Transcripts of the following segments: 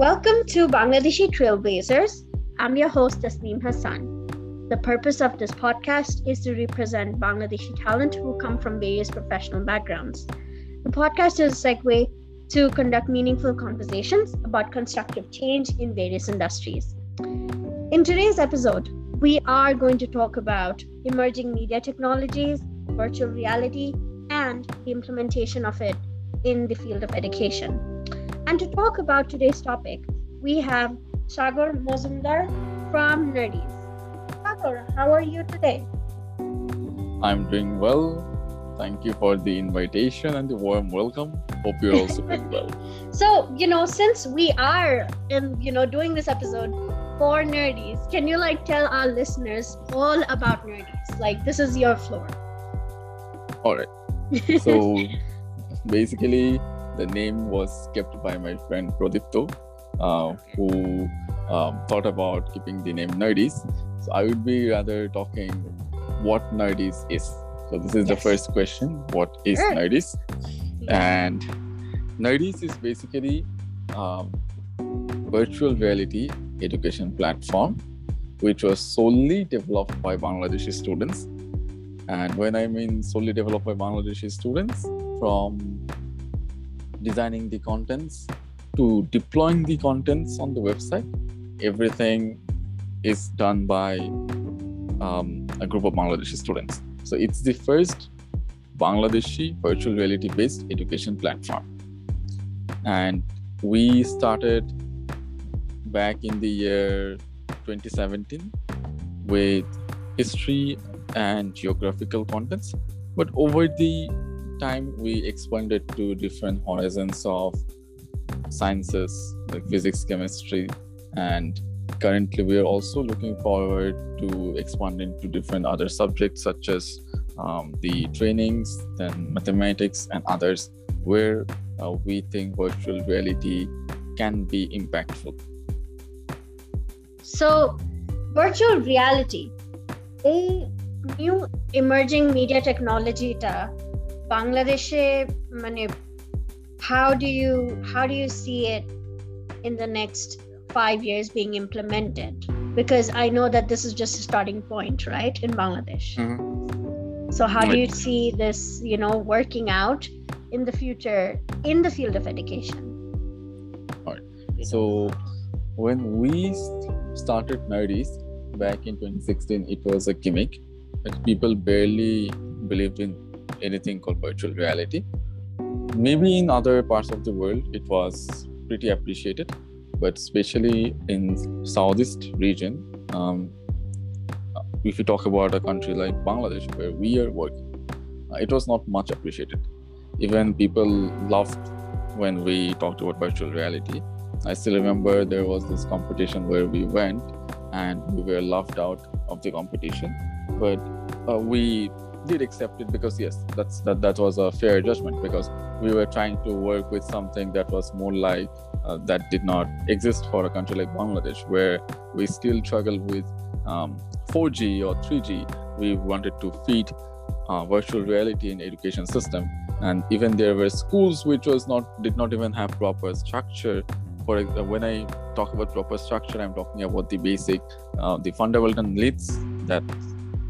Welcome to Bangladeshi Trailblazers. I'm your host, Tasneem Hassan. The purpose of this podcast is to represent Bangladeshi talent who come from various professional backgrounds. The podcast is a segue to conduct meaningful conversations about constructive change in various industries. In today's episode, we are going to talk about emerging media technologies, virtual reality, and the implementation of it in the field of education. And to talk about today's topic, we have Sagar Mozumdar from Nerdies. Sagar, how are you today? I'm doing well. Thank you for the invitation and the warm welcome. Hope you're also doing well. So, you know, since we are in, you know, doing this episode for Nerdies, can you like tell our listeners all about Nerdies? Like this is your floor. All right. So basically the name was kept by my friend Prodipto, uh, who um, thought about keeping the name Nerdies. So I would be rather talking what Nerdies is. So this is yes. the first question: What is sure. Nerdies? And Nerdies is basically um, virtual reality education platform, which was solely developed by Bangladeshi students. And when I mean solely developed by Bangladeshi students, from designing the contents to deploying the contents on the website. Everything is done by um, a group of bangladeshi students. So it's the first bangladeshi virtual reality based education platform. And we started back in the year 2017 with history and geographical contents. But over the time we expanded to different horizons of sciences like physics chemistry and currently we are also looking forward to expanding to different other subjects such as um, the trainings then mathematics and others where uh, we think virtual reality can be impactful. So virtual reality a new emerging media technology Bangladesh, মানে how do you how do you see it in the next 5 years being implemented? Because i know that this is just a starting point right in bangladesh. Mm-hmm. so how do you see this you know working out in the future in the field of education? All right so when we started Nerdies back in 2016 it was a gimmick. That people barely believed in anything called virtual reality. Maybe in other parts of the world, it was pretty appreciated, but especially in southeast region, um, if you talk about a country like Bangladesh, where we are working, uh, it was not much appreciated. Even people laughed when we talked about virtual reality. I still remember there was this competition where we went and we were laughed out of the competition, but uh, we did accept it because yes that's that that was a fair judgment because we were trying to work with something that was more like uh, that did not exist for a country like bangladesh where we still struggle with um, 4g or 3g we wanted to feed uh, virtual reality in education system. And even there were schools which was not did not even have proper structure. For uh, when i talk about proper structure i'm talking about the basic uh, the fundamental needs that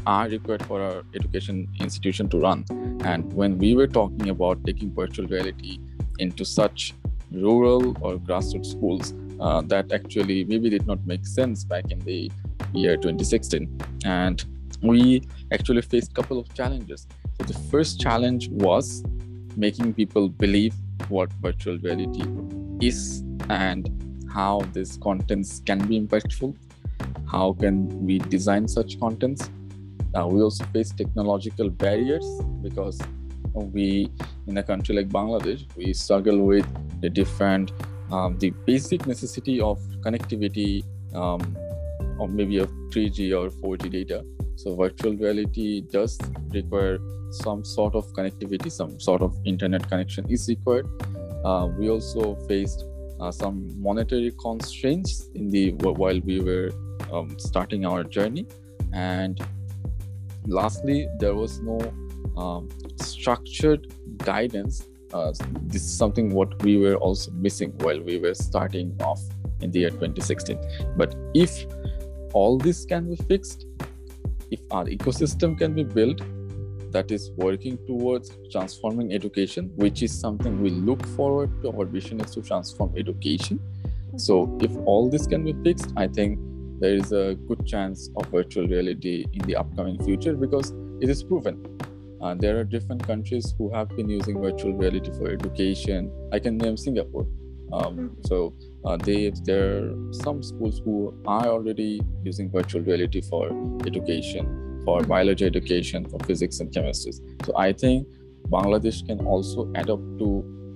are required for our education institution to run. And when we were talking about taking virtual reality into such rural or grassroots schools, uh, that actually maybe did not make sense back in the year 2016. And we actually faced a couple of challenges. So the first challenge was making people believe what virtual reality is and how these contents can be impactful how can we design such contents we also face technological barriers because we, in a country like Bangladesh, we struggle with the different, um, the basic necessity of connectivity, um, or maybe of 3G or 4G data. So virtual reality does require some sort of connectivity, some sort of internet connection is required. Uh, we also faced uh, some monetary constraints in the while we were um, starting our journey, and lastly there was no um, structured guidance. Uh, this is something what we were also missing while we were starting off in the year 2016 but if all this can be fixed if our ecosystem can be built that is working towards transforming education which is something we look forward to our vision is to transform education. So if all this can be fixed i think there is a good chance of virtual reality in the upcoming future because it is proven uh, there are different countries who have been using virtual reality for education i can name singapore um, mm-hmm. so uh, they there are some schools who are already using virtual reality for education for mm-hmm. biology education for physics and chemistry so i think bangladesh can also adopt to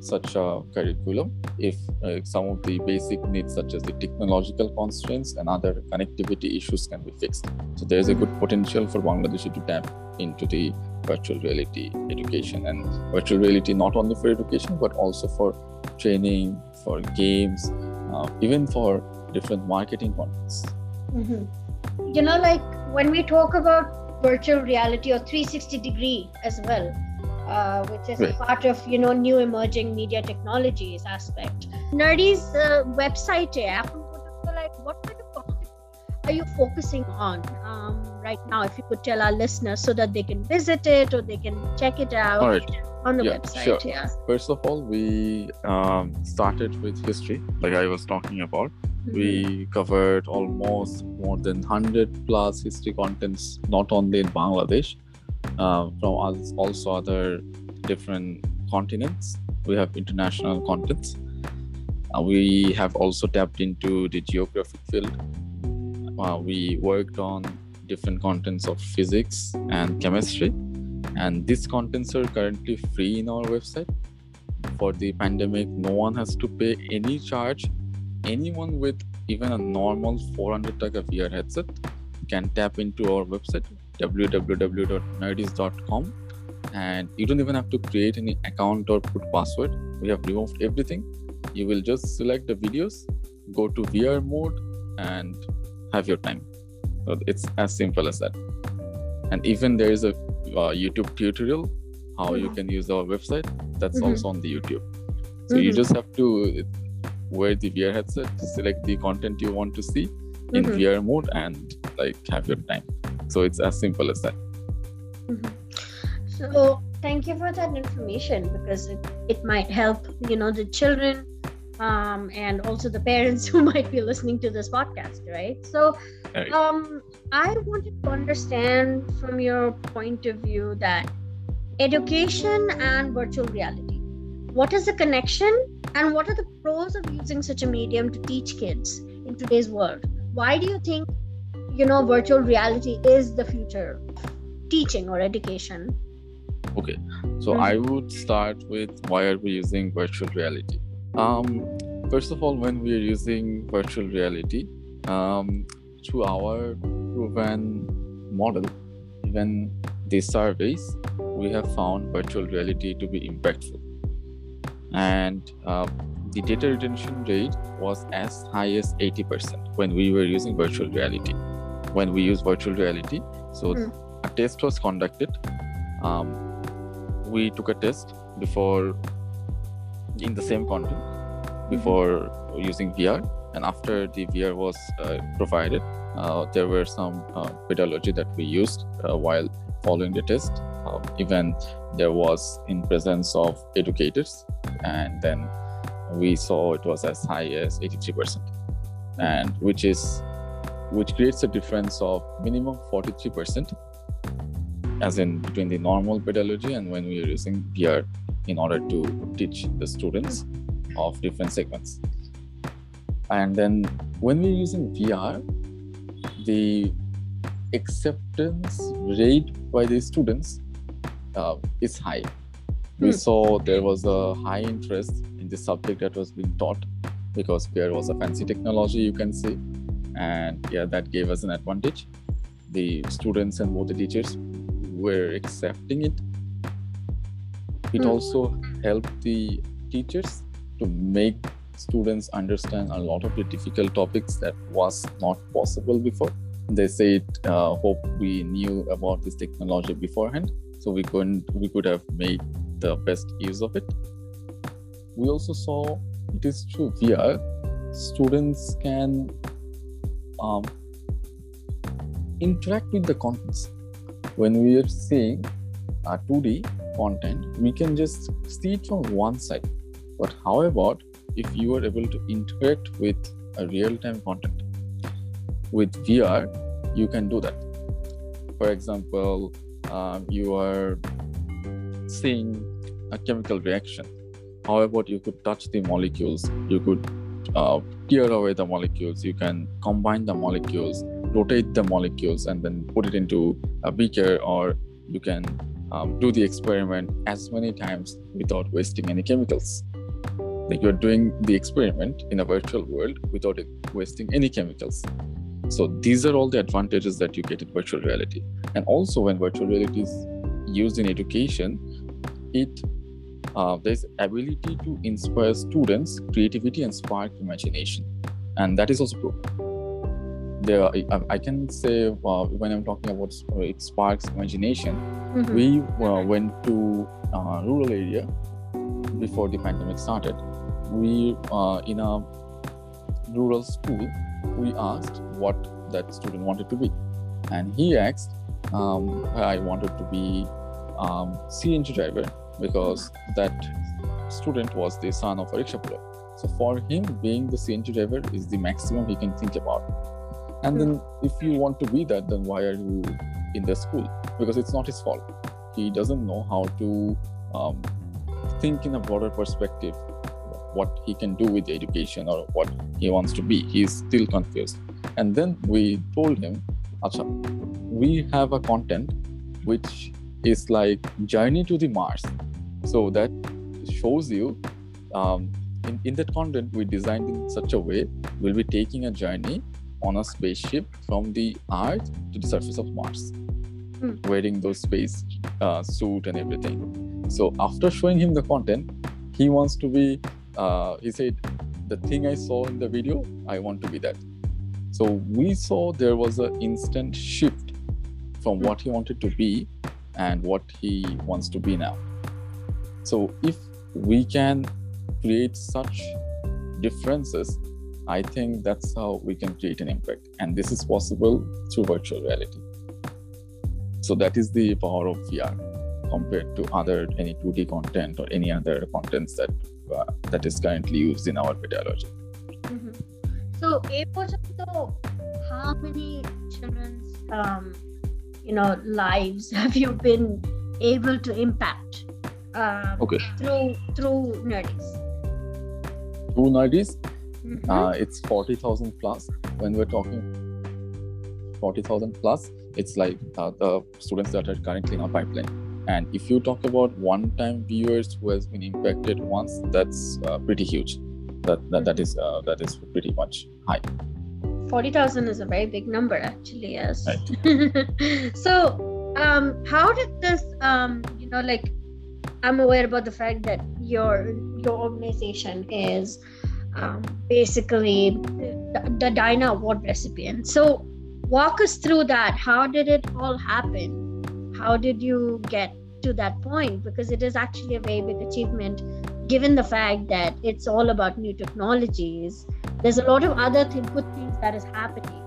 such a curriculum if uh, some of the basic needs such as the technological constraints and other connectivity issues can be fixed. So there is a good potential for bangladesh to tap into the virtual reality education. And virtual reality not only for education but also for training for games uh, even for different marketing contexts mm-hmm. you know like when we talk about virtual reality or 360 degree as well uh, which is right. part of you know new emerging media technologies aspect nerdies uh, website app like what kind of content are you focusing on um, right now if you could tell our listeners so that they can visit it or they can check it out all right. on the yeah, website sure. yeah first of all we um, started with history like i was talking about mm-hmm. we covered almost more than 100 plus history contents not only in bangladesh uh, from also other different continents. We have international contents. Uh, we have also tapped into the geographic field. Uh, we worked on different contents of physics and chemistry, and these contents are currently free in our website. For the pandemic, no one has to pay any charge. Anyone with even a normal 400 taka VR headset can tap into our website www.nerdies.com and you don't even have to create any account or put password. We have removed everything. You will just select the videos go to vr mode and have your time. So it's as simple as that. And even there is a uh, youtube tutorial how you can use our website. That's mm-hmm. also on the youtube. So mm-hmm. you just have to wear the vr headset select the content you want to see in mm-hmm. vr mode and like have your time so it's as simple as that. Mm-hmm. so thank you for that information because it, it might help you know the children um, and also the parents who might be listening to this podcast right? So um, i wanted to understand from your point of view that education and virtual reality what is the connection and what are the pros of using such a medium to teach kids in today's world? Why do you think you know virtual reality is the future teaching or education. Okay so mm-hmm. i would start with why are we using virtual reality? Um first of all when we are using virtual reality um through our proven model even the surveys we have found virtual reality to be impactful. And uh, the data retention rate was as high as 80% when we were using virtual reality when we use virtual reality. So mm. a test was conducted. Um, we took a test before in the same content before mm-hmm. using VR, and after the VR was uh, provided, uh, there were some uh, pedagogy that we used uh, while following the test. Um, even there was in presence of educators, and then we saw it was as high as 83%, and which is which creates a difference of minimum 43% as in between the normal pedagogy and when we are using VR in order to teach the students of different segments. And then when we're using VR, the acceptance rate by the students uh, is high. We hmm. saw there was a high interest in the subject that was being taught because VR was a fancy technology, you can see and yeah that gave us an advantage. The students and both the teachers were accepting it. It mm. also helped the teachers to make students understand a lot of the difficult topics that was not possible before. They said uh, hope we knew about this technology beforehand so we couldn't we could have made the best use of it. We also saw it is true vr students can um, interact with the contents. When we are seeing a 2D content, we can just see it from one side. But how about if you are able to interact with a real-time content? With VR, you can do that. For example, um, you are seeing a chemical reaction. How about you could touch the molecules? You could uh, tear away the molecules. You can combine the molecules, rotate the molecules, and then put it into a beaker, or you can um, do the experiment as many times without wasting any chemicals. Like you're doing the experiment in a virtual world without wasting any chemicals. So these are all the advantages that you get in virtual reality. And also, when virtual reality is used in education, it uh, there's ability to inspire students creativity and spark imagination. And that is also proven there I, I can say uh, when i'm talking about it sparks imagination mm-hmm. we uh, went to a rural area before the pandemic started. We uh, in a rural school we asked what that student wanted to be. And he asked um, i wanted to be um, cng driver because that student was the son of a rickshaw puller. So for him, being the CNG driver is the maximum he can think about. And then if you want to be that, then why are you in the school? Because it's not his fault. He doesn't know how to um, think in a broader perspective what he can do with education or what he wants to be. He's still confused. And then we told him, Acha, we have a content which is like journey to the Mars. So that shows you um, in, in that content we designed in such a way we'll be taking a journey on a spaceship from the Earth to the surface of Mars, mm. wearing those space uh, suit and everything. So after showing him the content, he wants to be. Uh, he said, "The thing I saw in the video, I want to be that." So we saw there was an instant shift from what he wanted to be and what he wants to be now. So if we can create such differences, I think that's how we can create an impact. And this is possible through virtual reality. So that is the power of VR compared to other any 2D content or any other contents that uh, that is currently used in our pedagogy. Mm-hmm. So, how many children's um, you know lives have you been able to impact uh, okay. through through nerdies? Through nerdies? Mm-hmm. uh, it's 40000 plus. When we're talking 40000 plus it's like uh, the students that are currently in our pipeline. And if you talk about one-time viewers who has been impacted once that's uh, pretty huge. That that, that is uh, that is pretty much high 40,000 is a very big number, actually, yes. Right. so, um, how did this, um, you know, like, I'm aware about the fact that your your organization is um, basically the, the Diana Award recipient. So, walk us through that. How did it all happen? How did you get to that point? Because it is actually a very big achievement, given the fact that it's all about new technologies there's a lot of other th- good things that is happening.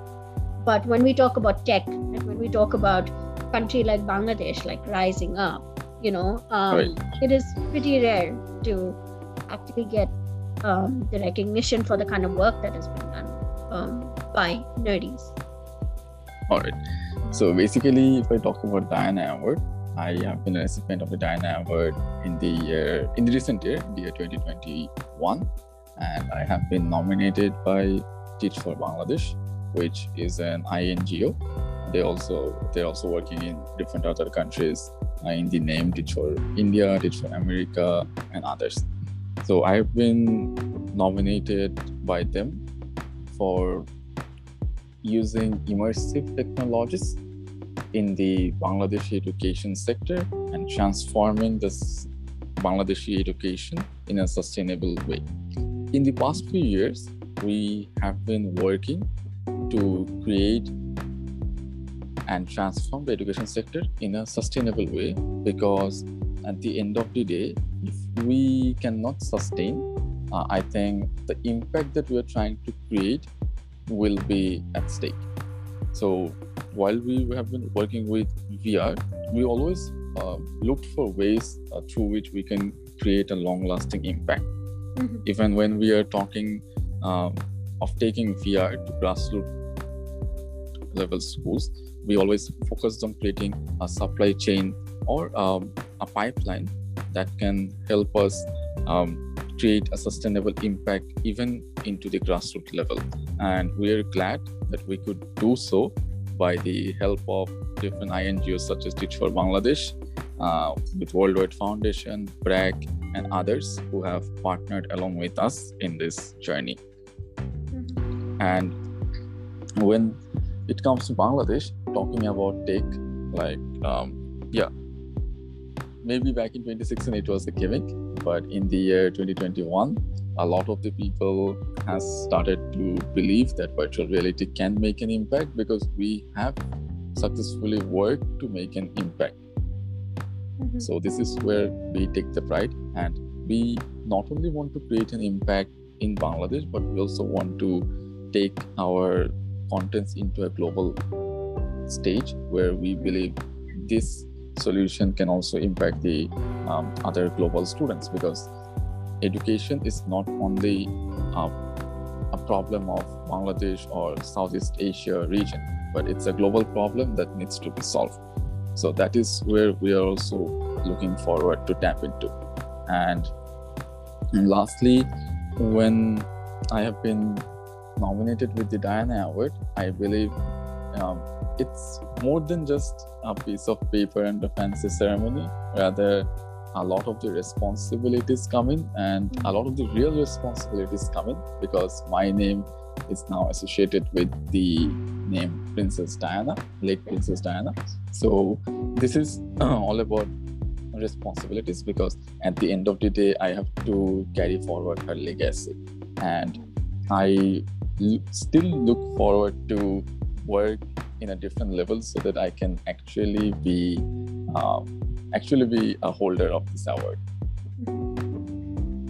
But when we talk about tech and when we talk about country like bangladesh like rising up you know um, right. it is pretty rare to actually get um, the recognition for the kind of work that has been done um, by nerdies. All right. So basically if i talk about Diana award i have been a recipient of the Diana award in the year in the recent year the year 2021 and I have been nominated by Teach for Bangladesh, which is an INGO. They also they're also working in different other countries uh, in the name Teach for India, Teach for America, and others. So I have been nominated by them for using immersive technologies in the Bangladeshi education sector and transforming this Bangladeshi education in a sustainable way in the past few years, we have been working to create and transform the education sector in a sustainable way because at the end of the day if we cannot sustain uh, I think the impact that we are trying to create will be at stake. So while we have been working with VR, we always uh, looked for ways uh, through which we can create a long-lasting impact. Mm-hmm. Even when we are talking um, of taking VR to grassroots level schools, we always focused on creating a supply chain or um, a pipeline that can help us um, create a sustainable impact even into the grassroots level. And we're glad that we could do so by the help of different INGOs such as Teach for Bangladesh, uh, with Worldwide Foundation, BRAC, and others who have partnered along with us in this journey. Mm-hmm. And when it comes to Bangladesh, talking about tech, like, um, yeah, maybe back in 2016 it was a gimmick, but in the year 2021, a lot of the people has started to believe that virtual reality can make an impact because we have successfully worked to make an impact. Mm-hmm. So this is where we take the pride, and we not only want to create an impact in Bangladesh, but we also want to take our contents into a global stage where we believe this solution can also impact the um, other global students because education is not only a problem of Bangladesh or Southeast Asia region, but it's a global problem that needs to be solved. So that is where we are also looking forward to tap into. And lastly, when I have been nominated with the Diana Award, I believe um, it's more than just a piece of paper and a fancy ceremony. Rather, a lot of the responsibilities come in, and a lot of the real responsibilities come in because my name is now associated with the name Princess Diana, Late Princess Diana. So this is all about responsibilities because at the end of the day, I have to carry forward her legacy, and I still look forward to work in a different level so that I can actually be um, actually be a holder of this award.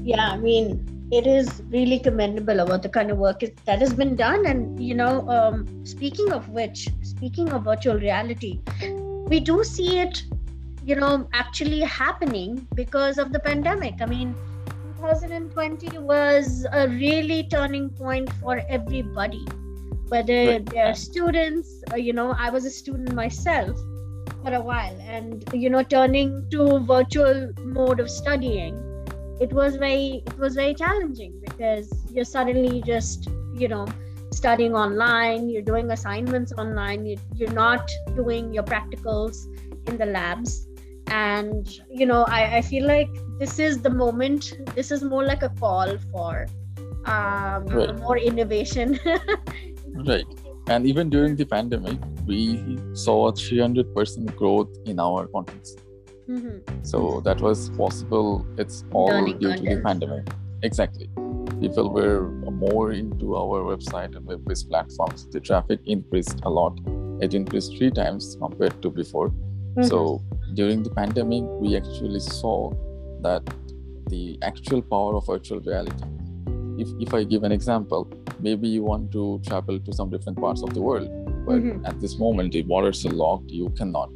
Yeah, I mean, it is really commendable about the kind of work that has been done. And you know, um, speaking of which, speaking of virtual reality, we do see it, you know, actually happening because of the pandemic. I mean, 2020 was a really turning point for everybody whether right. they're students or, you know i was a student myself for a while and you know turning to virtual mode of studying it was very it was very challenging because you're suddenly just you know studying online you're doing assignments online you, you're not doing your practicals in the labs. And you know I, I feel like this is the moment this is more like a call for um, right. more innovation. Right. And even during the pandemic we saw 300% growth in our contents mm-hmm. so that was possible. It's all Learning due content. to the pandemic. Exactly. People were more into our website and web-based platforms. The traffic increased a lot. It increased three times compared to before. Mm-hmm. so during the pandemic we actually saw that the actual power of virtual reality. If, if i give an example maybe you want to travel to some different parts of the world but mm-hmm. at this moment the borders are locked. You cannot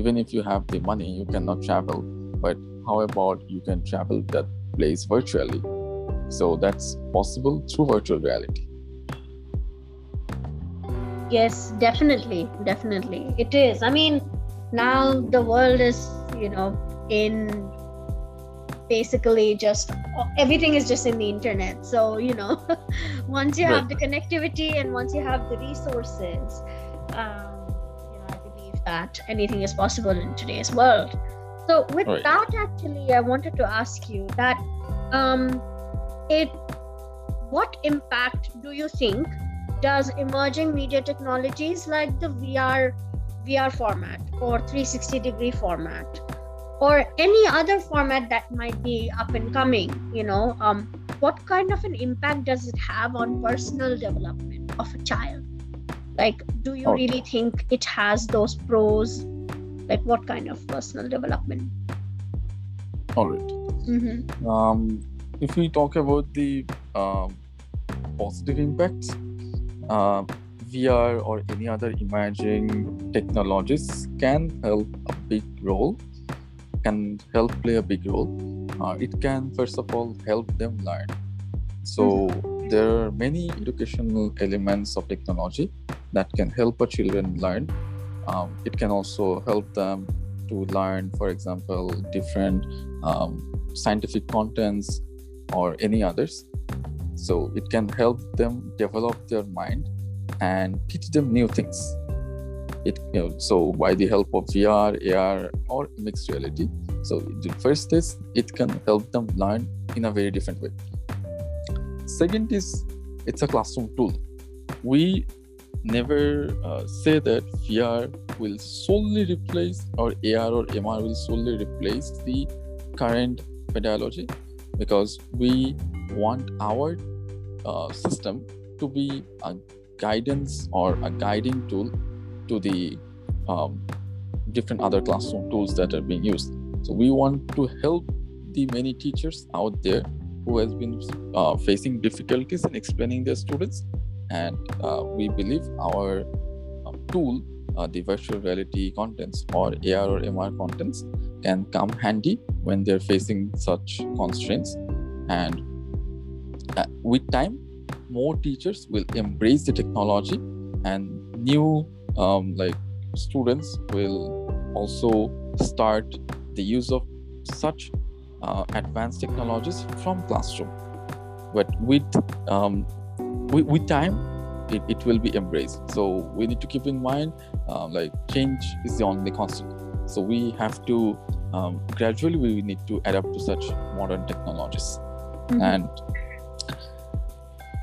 even if you have the money you cannot travel but how about you can travel that place virtually? So that's possible through virtual reality. Yes definitely definitely. It is. I mean now the world is you know in basically just everything is just in the internet. So you know once you have the connectivity and once you have the resources um, that anything is possible in today's world so with right. that actually i wanted to ask you that um, it what impact do you think does emerging media technologies like the vr vr format or 360 degree format or any other format that might be up and coming you know um, what kind of an impact does it have on personal development of a child like do you okay. really think it has those pros like what kind of personal development all right. mm-hmm. um, if we talk about the um, positive impacts, uh, VR or any other emerging technologies can help a big role, can help play a big role. Uh, it can, first of all, help them learn. So, mm-hmm. there are many educational elements of technology that can help a children learn. Um, it can also help them to learn, for example, different um, scientific contents or any others. So it can help them develop their mind and teach them new things. It you know, so by the help of VR, AR, or mixed reality. So the first is it can help them learn in a very different way. Second is it's a classroom tool. We never uh, say that VR will solely replace or AR or MR will solely replace the current pedagogy because we want our uh, system to be a guidance or a guiding tool to the um, different other classroom tools that are being used. So we want to help the many teachers out there who has been uh, facing difficulties in explaining their students, and uh, we believe our uh, tool, uh, the virtual reality contents or AR or MR contents, can come handy when they're facing such constraints, and uh, with time more teachers will embrace the technology and new um, like students will also start the use of such uh, advanced technologies from classroom. But with um, with, with time it, it will be embraced. So we need to keep in mind uh, like change is the only constant. So we have to um, gradually we need to adapt to such modern technologies. Mm-hmm. and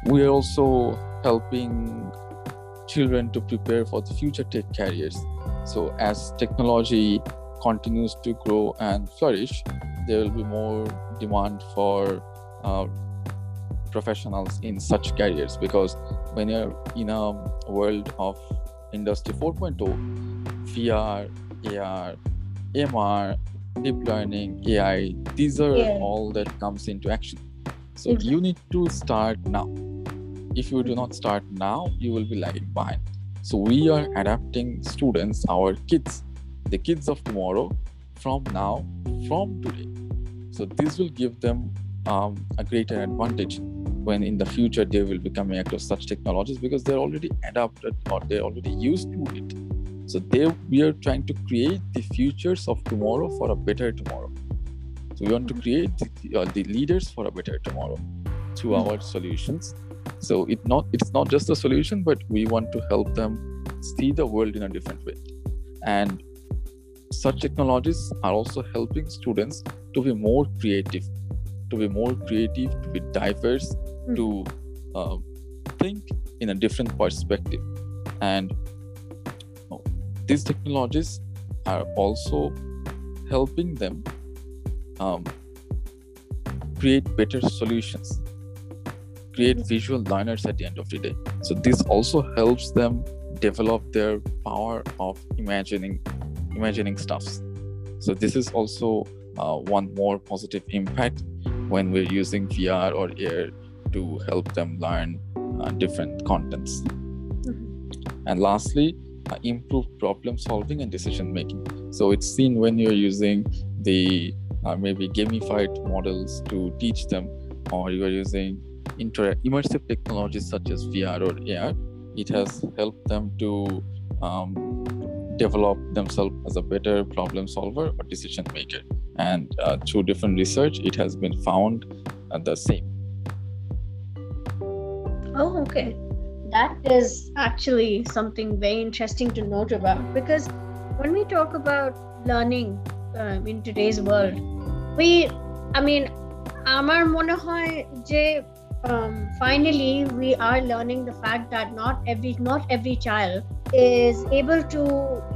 we're also helping children to prepare for the future tech careers. So as technology continues to grow and flourish there will be more demand for uh, professionals in such careers because when you're in a world of industry 4.0 vr ar mr deep learning ai these are yeah. all that comes into action. So exactly. you need to start now. If you do not start now you will be lagging behind. So we are adapting students our kids the kids of tomorrow from now from today. So this will give them um, a greater advantage when in the future they will be coming across such technologies because they're already adapted or they're already used to it so they we are trying to create the futures of tomorrow for a better tomorrow so we want to create the, uh, the leaders for a better tomorrow through mm-hmm. our solutions so it not it's not just a solution but we want to help them see the world in a different way and such technologies are also helping students to be more creative to be more creative to be diverse. To uh, think in a different perspective. And oh, these technologies are also helping them um, create better solutions create visual learners at the end of the day. So this also helps them develop their power of imagining imagining stuffs. So this is also uh, one more positive impact when we're using vr or ar to help them learn uh, different contents mm-hmm. and lastly uh, improve problem solving and decision making so it's seen when you're using the uh, maybe gamified models to teach them or you are using inter- immersive technologies such as VR or AR, it has helped them to um, develop themselves as a better problem solver or decision maker. And uh, through different research, it has been found uh, the same. Oh, okay. That is actually something very interesting to note about because when we talk about learning uh, in today's world, we, I mean, আমার মনে হয় যে um, finally we are learning the fact that not every not every child is able to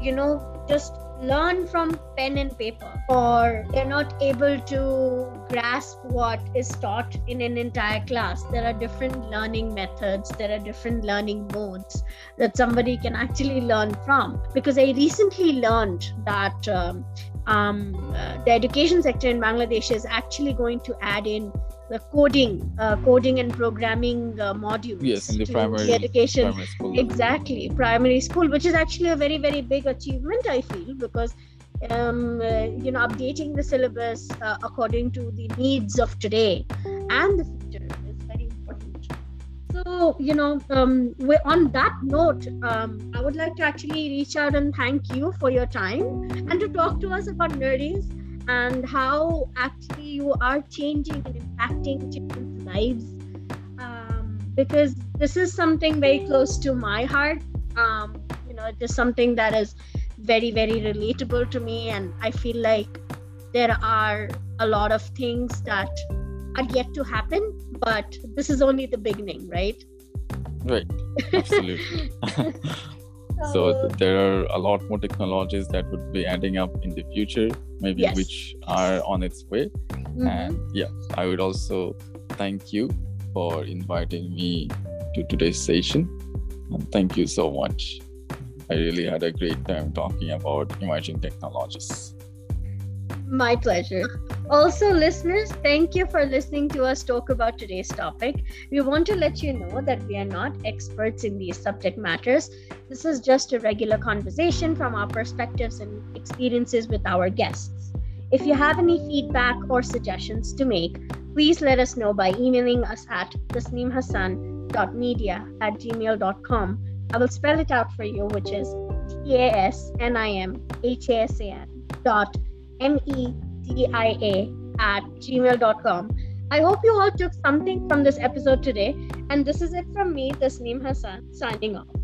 you know just learn from pen and paper or they're not able to grasp what is taught in an entire class. There are different learning methods there are different learning modes that somebody can actually learn from. Because i recently learned that um, um, uh, the education sector in bangladesh is actually going to add in the coding, uh, coding and programming uh, modules. Yes, in the primary education. Primary school. Exactly, primary school, which is actually a very very big achievement. I feel because um, uh, you know updating the syllabus uh, according to the needs of today and the future is very important so you know um, on that note um, i would like to actually reach out and thank you for your time and to talk to us about nerdies and how actually you are changing and impacting children's lives. Um, because this is something very close to my heart. Um, you know it is something that is very very relatable to me and i feel like there are a lot of things that are yet to happen but this is only the beginning right? Right. Absolutely so there are a lot more technologies that would be adding up in the future maybe yes. which are on its way mm-hmm. and yeah i would also thank you for inviting me to today's session and thank you so much I really had a great time talking about emerging technologies. My pleasure. Also, listeners, thank you for listening to us talk about today's topic. We want to let you know that we are not experts in these subject matters. This is just a regular conversation from our perspectives and experiences with our guests. If you have any feedback or suggestions to make, please let us know by emailing us at tasnimhasan.media at gmail.com I will spell it out for you, which is T A S N I M H A S A N dot M E D I A at gmail.com. I hope you all took something from this episode today. And this is it from me, Tasneem Hassan, signing off.